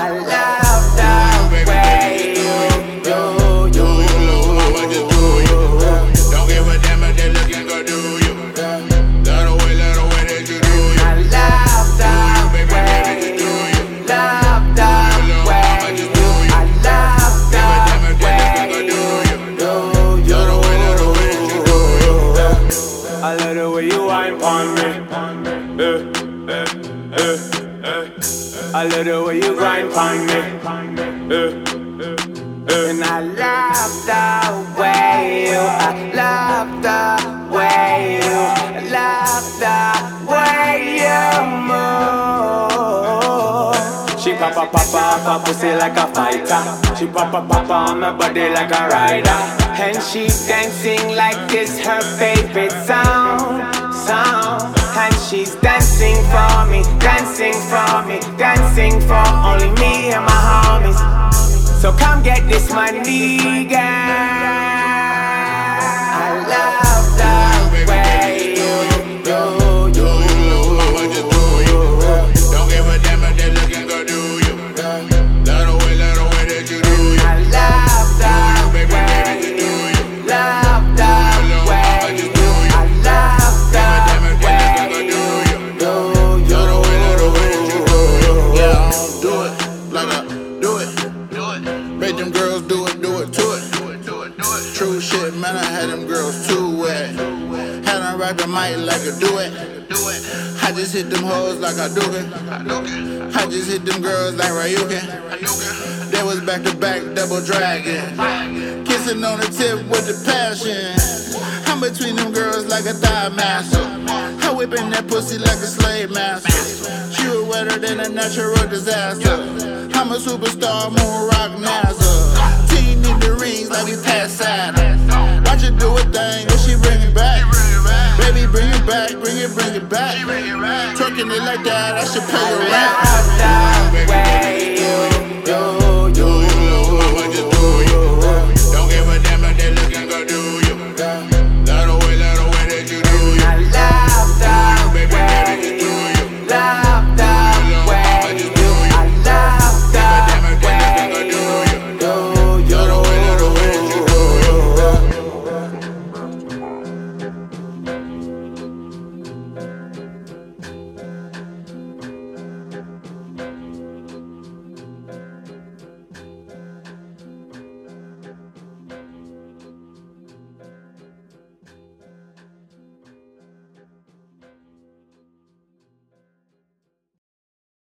I I love the way you wine on me. Eh, eh, eh. I love the way you grind on me. And I love the way you. I love the way you. I love the way you move. She pop up, her pussy like a fighter. She up, pop on my body like a rider. And she dancing like this her favorite song, song. And she's dancing for me, dancing for me, dancing for only me and my homies. So come get this money, girl. It. Make them girls do it, do it to it. True shit, man, I had them girls too wet. Had them rock the mic like a do it. I just hit them hoes like I do it. I just hit them girls like Ryuken. They was back to back, double dragon. Kissing on the tip with the passion. I'm between them girls like a thigh master. I whipping that pussy like a slave master. She was wetter than a natural disaster. I'm a superstar, moon rock NASA. Team in the rings like we pass Saturn. Watch her do a thing, when she bring it back. Baby, bring it back, bring it, bring it back. Twerking it like that, I should pay I you